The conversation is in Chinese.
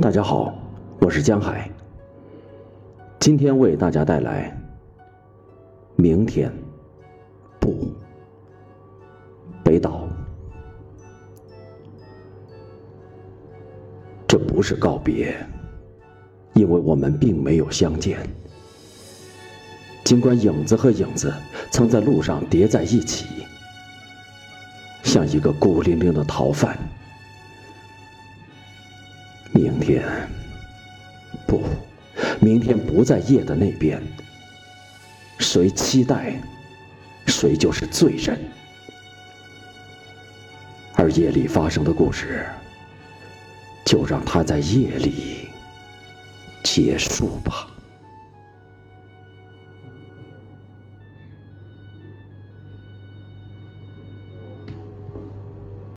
大家好，我是江海。今天为大家带来《明天不北岛》。这不是告别，因为我们并没有相见。尽管影子和影子曾在路上叠在一起，像一个孤零零的逃犯。明天，不，明天不在夜的那边。谁期待，谁就是罪人。而夜里发生的故事，就让它在夜里结束吧。